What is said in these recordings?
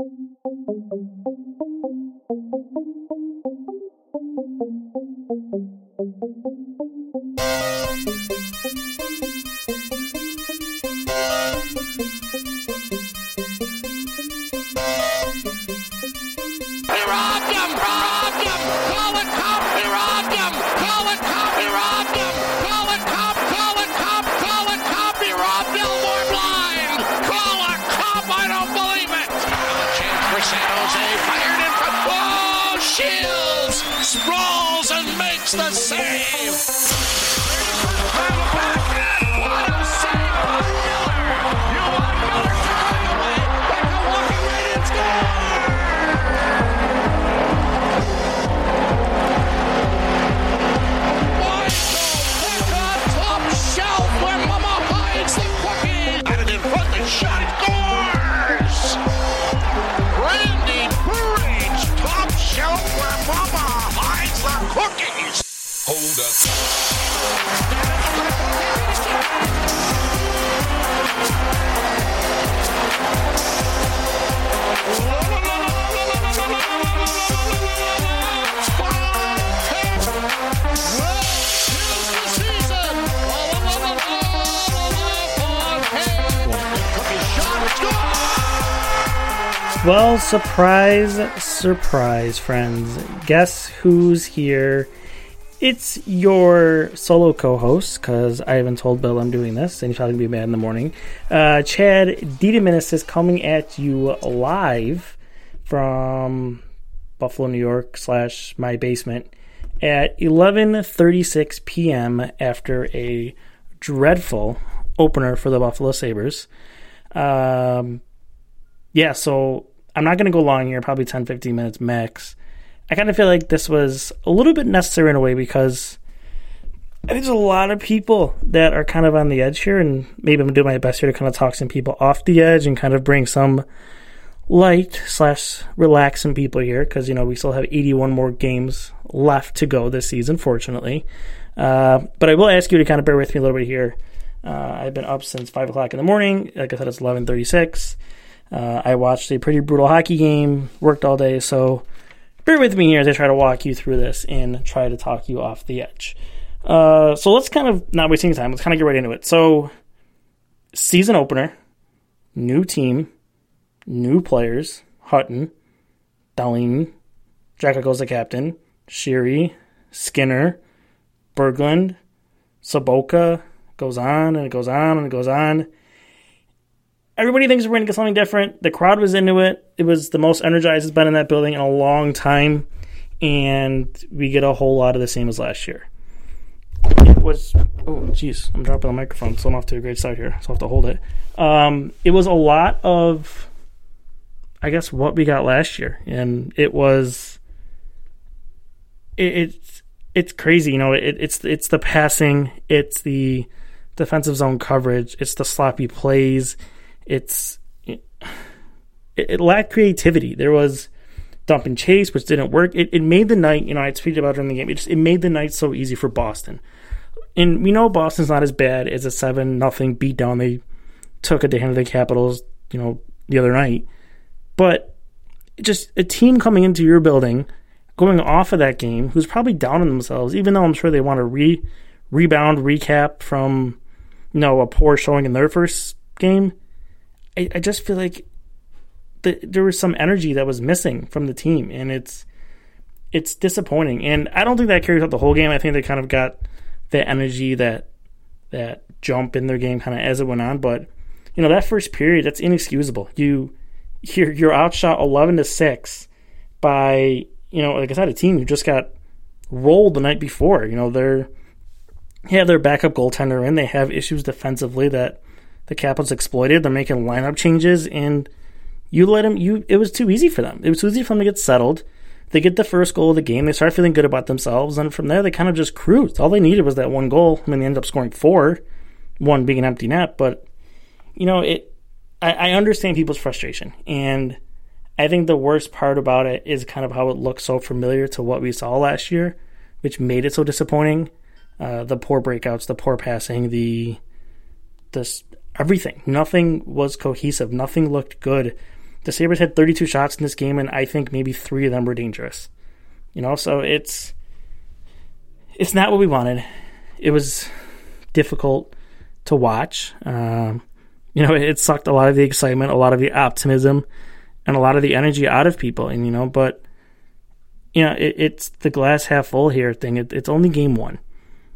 Robbed him! Robbed him! Call it cop! They robbed him! Call it cop! They robbed Sprawls and makes the save. Well, surprise, surprise, friends. Guess who's here? It's your solo co host, because I haven't told Bill I'm doing this, and he's probably going to be mad in the morning. Uh, Chad DeDominicis is coming at you live from Buffalo, New York, slash my basement at 11.36 p.m. after a dreadful opener for the Buffalo Sabres. Um, yeah, so I'm not going to go long here, probably 10, 15 minutes max. I kind of feel like this was a little bit necessary in a way because I think there's a lot of people that are kind of on the edge here, and maybe I'm going to do my best here to kind of talk some people off the edge and kind of bring some light slash relax some people here because, you know, we still have 81 more games left to go this season, fortunately. Uh, but I will ask you to kind of bear with me a little bit here. Uh, I've been up since 5 o'clock in the morning. Like I said, it's 1136. Uh, I watched a pretty brutal hockey game, worked all day, so bear with me here as I try to walk you through this and try to talk you off the edge. Uh, so let's kind of not wasting time. Let's kind of get right into it. So, season opener, new team, new players: Hutton, Dahlin, Jack goes the captain, Sheary, Skinner, Berglund, Sobotka. Goes on and it goes on and it goes on everybody thinks we're going to get something different. The crowd was into it. It was the most energized it's been in that building in a long time, and we get a whole lot of the same as last year. It was oh jeez, I'm dropping the microphone, so I'm off to a great start here. So I have to hold it. Um, it was a lot of, I guess, what we got last year, and it was. It, it's it's crazy, you know. It, it's it's the passing, it's the defensive zone coverage, it's the sloppy plays it's it, it lacked creativity. There was dump and chase, which didn't work. It, it made the night, you know, I tweeted about during the game. It just it made the night so easy for Boston. And we know Boston's not as bad as a seven nothing beatdown they took at the hand of the Capitals, you know, the other night. But just a team coming into your building, going off of that game, who's probably down on themselves, even though I'm sure they want to re rebound, recap from, you know, a poor showing in their first game. I, I just feel like the, there was some energy that was missing from the team, and it's it's disappointing. And I don't think that carries out the whole game. I think they kind of got the energy, that that jump in their game, kind of as it went on. But you know, that first period, that's inexcusable. You you're you're outshot eleven to six by you know, like I said, a team who just got rolled the night before. You know, they're have their backup goaltender in. They have issues defensively that the Capitals exploited. They're making lineup changes, and you let them. You it was too easy for them. It was too easy for them to get settled. They get the first goal of the game. They start feeling good about themselves, and from there they kind of just cruised. All they needed was that one goal. I mean, they ended up scoring four, one being an empty net. But you know, it. I, I understand people's frustration, and I think the worst part about it is kind of how it looks so familiar to what we saw last year, which made it so disappointing. Uh, the poor breakouts, the poor passing, the this everything. Nothing was cohesive. Nothing looked good. the Sabres had 32 shots in this game, and I think maybe three of them were dangerous. You know, so it's it's not what we wanted. It was difficult to watch. Um, you know, it, sucked a lot of the excitement, a lot of the optimism, and a lot of the energy out of people. And you know, but you know, it, it's the glass half full here thing. It, it's only game one.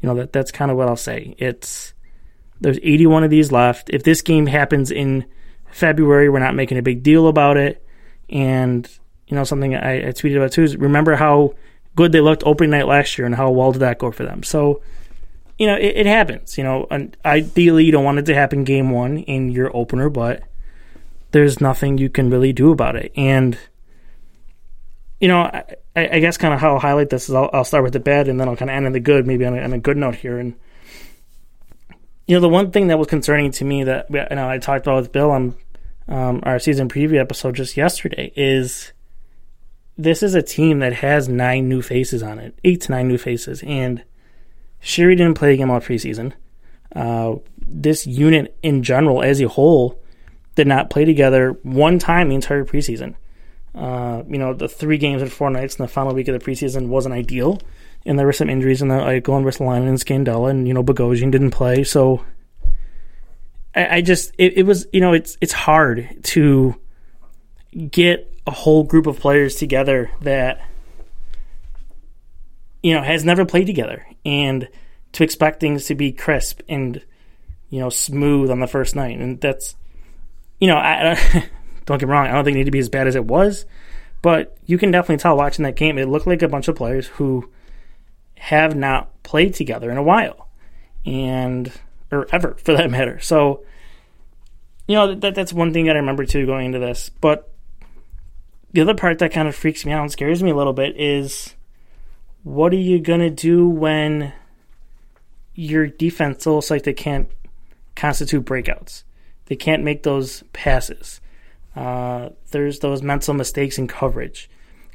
You know that that's kind of what I'll say. It's there's 81 of these left. If this game happens in February, we're not making a big deal about it. And you know something I, I tweeted about too is remember how good they looked opening night last year and how well did that go for them. So you know it, it happens. You know, and ideally you don't want it to happen game one in your opener, but there's nothing you can really do about it. And you know, I, I guess kind of how I'll highlight this is I'll, I'll, start with the bad and then I'll kind of end in the good, maybe on a, on a, good note here. And you know, the one thing that was concerning to me that you know I talked about with Bill on um, our season preview episode just yesterday is this is a team that has nine new faces on it, eight to nine new faces, and Sheary didn't play a game all preseason. Uh, this unit in general, as a whole, did not play together one time the entire preseason. Uh, you know, the three games and four nights in the final week of the preseason wasn't ideal, and there were some injuries in the Eichel and Ristolainen and Scandella, and you know Bogosian didn't play, so I, I just it, it, was you know it's it's hard to get a whole group of players together that you know has never played together, and to expect things to be crisp and you know smooth on the first night, and that's you know I. Don't get me wrong, I don't think it needed to be as bad as it was, but you can definitely tell watching that game, it looked like a bunch of players who have not played together in a while, and or ever for that matter. So, you know that that's one thing that I remember too going into this. But the other part that kind of freaks me out and scares me a little bit is what are you gonna do when your defense looks like they can't constitute breakouts? They can't make those passes. Uh, there's those mental mistakes in coverage.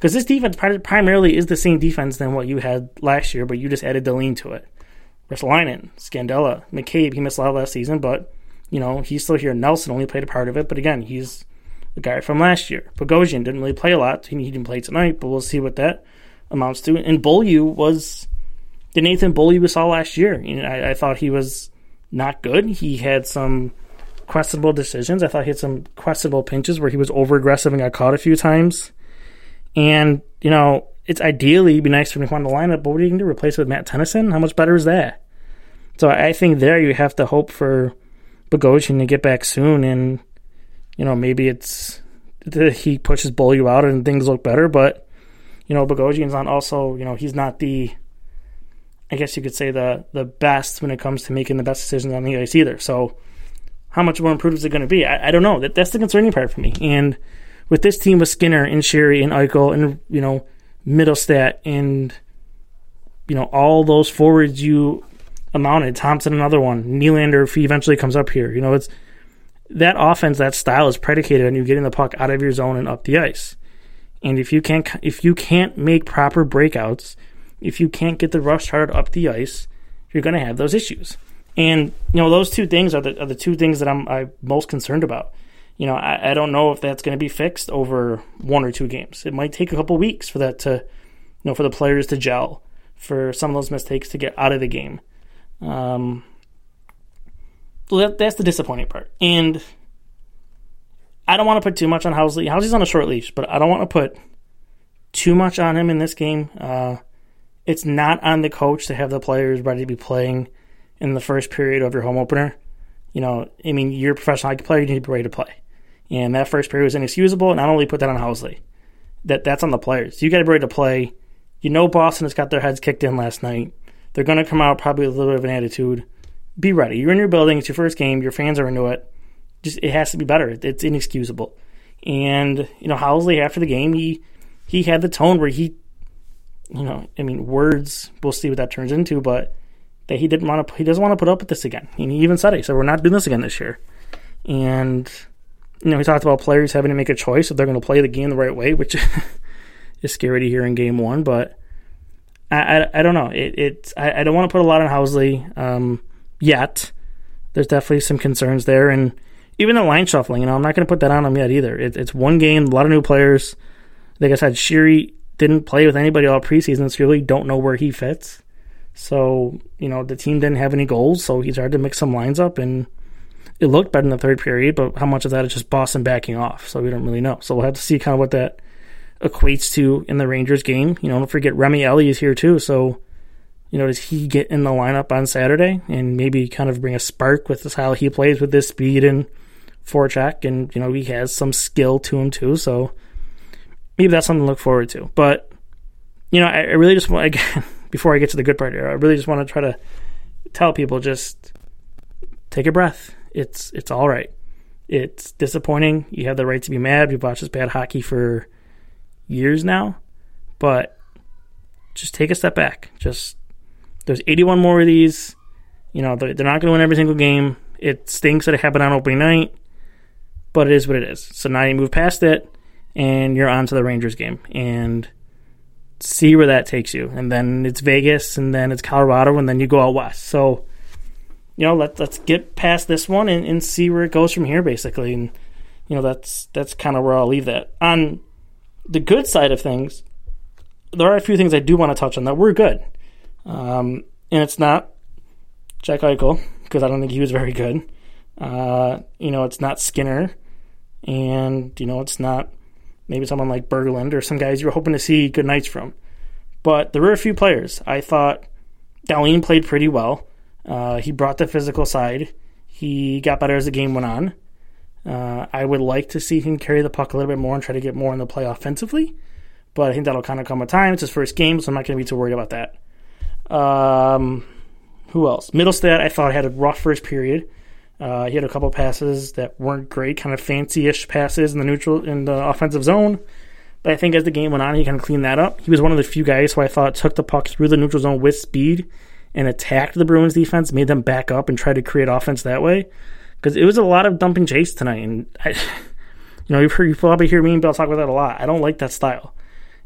Because this defense primarily is the same defense than what you had last year, but you just added Dahlin to it. Ristolainen, Scandella, McCabe, he missed a lot last season, but, you know, he's still here. Nelson only played a part of it, but again, he's the guy from last year. Bogosian didn't really play a lot. He didn't play tonight, but we'll see what that amounts to. And Beaulieu was the Nathan Beaulieu we saw last year. You know, I, I thought he was not good. He had some questionable decisions. I thought he had some questionable pinches where he was over aggressive and got caught a few times. And, you know, it's ideally be nice for him to the lineup, but what are you going to do? Replace it with Matt Tennyson? How much better is that? So I think there you have to hope for Bogosian to get back soon and, you know, maybe it's he pushes Beaulieu out and things look better, but, you know, Bogosian's not also, you know, he's not the I guess you could say the the best when it comes to making the best decisions on the ice either. So how much more improved is it going to be? I, I, don't know. That that's the concerning part for me. And with this team with Skinner and Sheary and Eichel and you know Mittelstadt and you know all those forwards you amounted, Thompson another one, Nylander if he eventually comes up here. You know it's that offense, that style is predicated on you getting the puck out of your zone and up the ice. And if you can't if you can't make proper breakouts, if you can't get the rush started up the ice, you're going to have those issues. And you know, those two things are the are the two things that I'm I'm most concerned about. You know, I, I don't know if that's going to be fixed over one or two games. It might take a couple weeks for that to, you know, for the players to gel, for some of those mistakes to get out of the game. Um, that, that's the disappointing part. And I don't want to put too much on Housley. Housley's on a short leash, but I don't want to put too much on him in this game. Uh, it's not on the coach to have the players ready to be playing in the first period of your home opener, you know, I mean, you're a professional hockey player, you need to be ready to play. And that first period was inexcusable, and I don't put that on Housley. That that's on the players. You got to be ready to play. You know Boston has got their heads kicked in last night. They're going to come out probably with a little bit of an attitude. Be ready. You're in your building. It's your first game. Your fans are into it. Just it has to be better. It's inexcusable. And you know Housley after the game, he he had the tone where he, you know, I mean words. We'll see what that turns into, but that he didn't want to he doesn't want to put up with this again. And he even said it. He said we're not doing this again this year. And you know, he talked about players having to make a choice if they're going to play the game the right way, which is scary to hear in game one. But I, I, I don't know. It, it I, I, don't want to put a lot on Housley um, yet. There's definitely some concerns there, and even the line shuffling, you know, I'm not going to put that on him yet either. It, it's one game, a lot of new players. Like I said, Sheary didn't play with anybody all preseason, so you really don't know where he fits. So, you know, the team didn't have any goals, so he's hard to mix some lines up, and it looked better in the third period, but how much of that is just Boston backing off? So we don't really know. So we'll have to see kind of what that equates to in the Rangers game. You know, don't forget Remy Elie is here too, so you know, does he get in the lineup on Saturday and maybe kind of bring a spark with how he plays with this speed and forecheck? And, you know, he has some skill to him too. So maybe that's something to look forward to. But, you know, I, I really just want, again, before I get to the good part here, I really just want to try to tell people just take a breath. It's, it's all right. It's disappointing. You have the right to be mad. We've watched this bad hockey for years now. But just take a step back. Just there's 81 more of these. You know, they're, they're not going to win every single game. It stinks that it happened on opening night, but it is what it is. So now you move past it, and you're on to the Rangers game, and see where that takes you. And then it's Vegas, and then it's Colorado, and then you go out west. So, you know, let, let's get past this one and, and see where it goes from here, basically. And, you know, that's that's kind of where I'll leave that. On the good side of things, there are a few things I do want to touch on that were good. Um, and it's not Jack Eichel because I don't think he was very good. Uh, you know, it's not Skinner, and you know, it's not maybe someone like Berglund or some guys you were hoping to see good nights from. But there were a few players. I thought Dahlin played pretty well. Uh, he brought the physical side. He got better as the game went on. Uh, I would like to see him carry the puck a little bit more and try to get more in the play offensively. But I think that'll kind of come with time. It's his first game, so I'm not going to be too worried about that. Um, who else? Mittelstadt, I thought had a rough first period. Uh, he had a couple passes that weren't great, kind of fancy-ish passes in the neutral in the offensive zone. But I think as the game went on, he kind of cleaned that up. He was one of the few guys who I thought took the puck through the neutral zone with speed and attacked the Bruins defense, made them back up and try to create offense that way. Because it was a lot of dumping chase tonight, and I, you know, you've heard you probably hear me and Bill talk about that a lot. I don't like that style,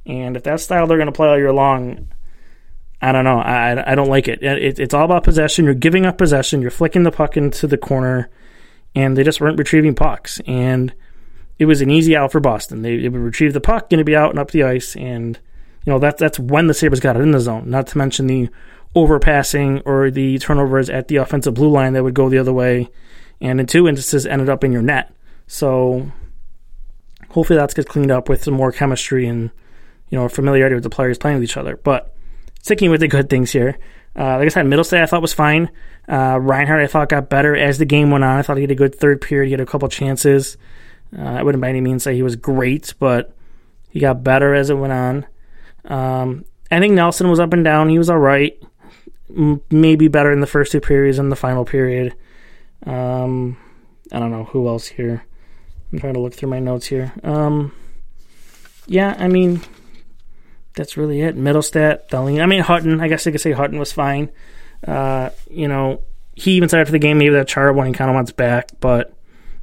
and if that style they're going to play all year long, I don't know. I, I don't like it. it. It's all about possession. You're giving up possession. You're flicking the puck into the corner, and they just weren't retrieving pucks. And it was an easy out for Boston. They, they would retrieve the puck, going to be out and up the ice, and you know that's that's when the Sabres got it in the zone. Not to mention the overpassing or the turnovers at the offensive blue line that would go the other way, and in two instances ended up in your net. So hopefully that's gets cleaned up with some more chemistry and you know familiarity with the players playing with each other. But sticking with the good things here. Uh, like I said, Mittelstadt I thought was fine. Uh, Reinhart I thought got better as the game went on. I thought he had a good third period. He had a couple chances. Uh, I wouldn't by any means say he was great, but he got better as it went on. Um, I think Nelson was up and down. He was all right. Maybe better in the first two periods than the final period. Um, I don't know who else here. I'm trying to look through my notes here. Um, yeah, I mean, that's really it. Mittelstadt, Dahlin. I mean, Hutton. I guess I could say Hutton was fine. Uh, you know, he even said after the game maybe that Chara one he kind of wants back, but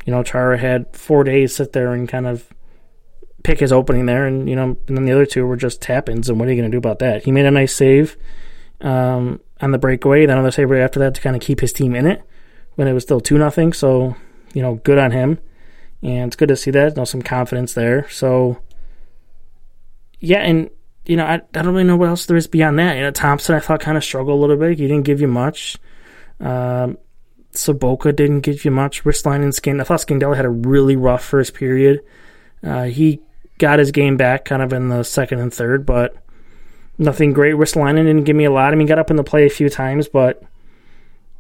you know, Chara had four days sit there and kind of pick his opening there, and you know, and then the other two were just tap ins. And what are you going to do about that? He made a nice save um, on the breakaway, then another save right after that to kind of keep his team in it when it was still two nothing. So you know, good on him, and it's good to see that. You know, some confidence there. So yeah, and you know, I, I don't really know what else there is beyond that. You know, Thompson, I thought kind of struggled a little bit. He didn't give you much. Um, Sobotka didn't give you much. Ristolainen and Skin. I thought Scandella had a really rough first period. Uh, he got his game back kind of in the second and third, but nothing great. Ristolainen didn't give me a lot. I mean, got up in the play a few times, but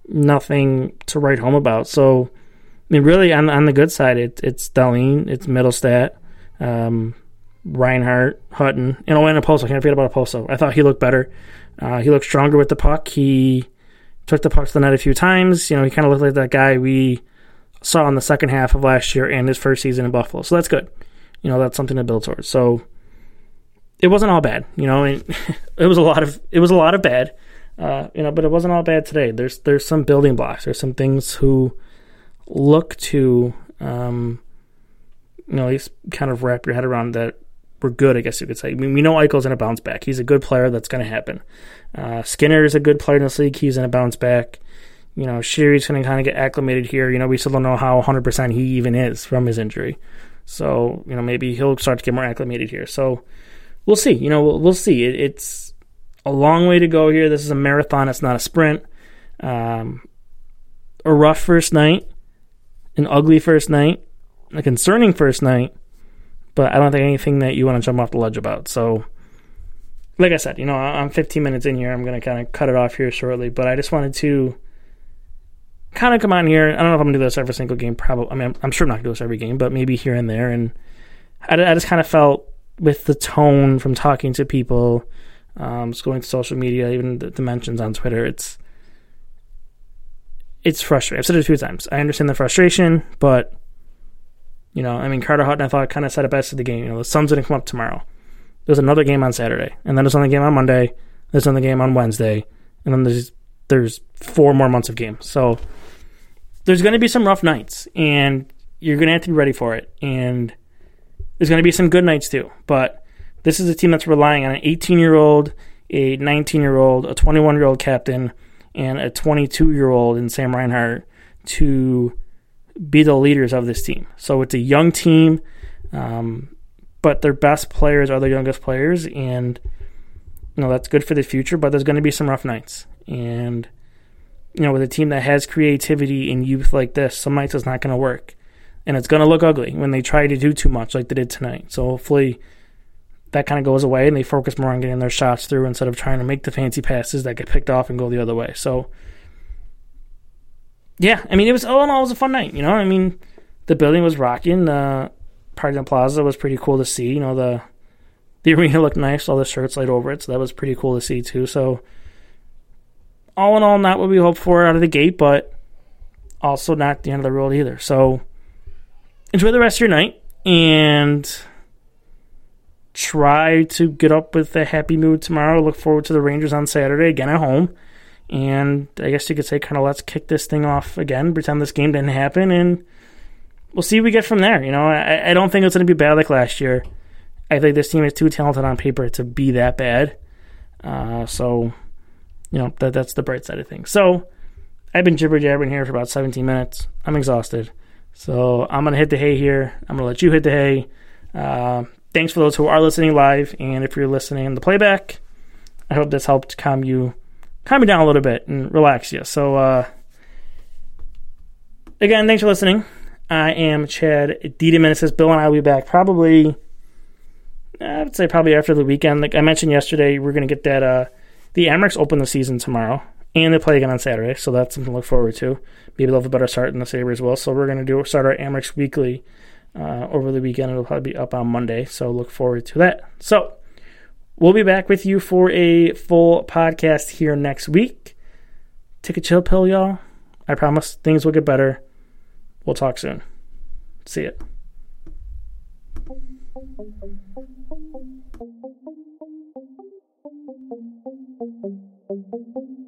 nothing to write home about. So, I mean, really, on on the good side, it, it's Dahlin, it's Mittelstadt. Um, Reinhart, Hutton, and Owen Okposo. I can't forget about Okposo. I thought he looked better. Uh, he looked stronger with the puck. He took the puck to the net a few times. You know, he kind of looked like that guy we saw in the second half of last year and his first season in Buffalo. So that's good. You know, that's something to build towards. So it wasn't all bad. You know, it, it was a lot of it was a lot of bad. Uh, you know, but it wasn't all bad today. There's there's some building blocks. There's some things who look to um, you know, at least kind of wrap your head around that we're good, I guess you could say. I mean, we know Eichel's in a bounce back. He's a good player. That's going to happen. Uh, Skinner is a good player in this league. He's in a bounce back. You know, Sheary's going to kind of get acclimated here. You know, we still don't know how 100% he even is from his injury. So, you know, maybe he'll start to get more acclimated here. So, we'll see. You know, we'll, we'll see. It, it's a long way to go here. This is a marathon, it's not a sprint. Um, a rough first night, an ugly first night, a concerning first night, but I don't think anything that you want to jump off the ledge about. So, like I said, you know, I'm 15 minutes in here. I'm going to kind of cut it off here shortly, but I just wanted to kind of come on here. I don't know if I'm going to do this every single game. Probably, I mean, I'm, I'm sure I'm not going to do this every game, but maybe here and there. And I, I just kind of felt with the tone from talking to people, um, going to social media, even the dimensions on Twitter, it's it's frustrating. I've said it a few times. I understand the frustration, but you know, I mean, Carter Hutton, I thought kind of said it best of the game. You know, the sun's going to come up tomorrow. There's another game on Saturday, and then there's another game on Monday. There's another game on Wednesday, and then there's there's four more months of games. So there's going to be some rough nights, and you're going to have to be ready for it. And there's going to be some good nights too. But this is a team that's relying on an 18 year old, a 19 year old, a 21 year old captain, and a 22 year old in Sam Reinhart to be the leaders of this team. So it's a young team, um, but their best players are their youngest players, and you know that's good for the future. But there's going to be some rough nights, and you know with a team that has creativity and youth like this, some nights it's not going to work, and it's going to look ugly when they try to do too much like they did tonight. So hopefully that kind of goes away and they focus more on getting their shots through instead of trying to make the fancy passes that get picked off and go the other way. So yeah, I mean, it was all in all, it was a fun night. You know, I mean, the building was rocking. The party in Plaza was pretty cool to see. You know, the the arena looked nice. All the shirts laid over it, so that was pretty cool to see too. So, all in all, not what we hoped for out of the gate, but also not the end of the world either. So, enjoy the rest of your night and try to get up with a happy mood tomorrow. Look forward to the Rangers on Saturday again at home. And I guess you could say, kind of, let's kick this thing off again, pretend this game didn't happen, and we'll see what we get from there. You know, I, I don't think it's going to be bad like last year. I think this team is too talented on paper to be that bad. Uh, so, you know, that that's the bright side of things. So, I've been jibber jabbering here for about 17 minutes. I'm exhausted. So, I'm going to hit the hay here. I'm going to let you hit the hay. Uh, thanks for those who are listening live. And if you're listening in the playback, I hope this helped calm you calm you down a little bit and relax you. So, uh, again, thanks for listening. I am Chad DeDominicis. Bill and I will be back probably, I would say probably after the weekend. Like I mentioned yesterday, we're going to get that, uh, the Amerks open the season tomorrow and they play again on Saturday. So that's something to look forward to. Maybe they'll have a better start in the Sabres well. So we're going to do start our Amerks weekly uh, over the weekend. It'll probably be up on Monday. So look forward to that. So, We'll be back with you for a full podcast here next week. Take a chill pill, y'all. I promise things will get better. We'll talk soon. See it.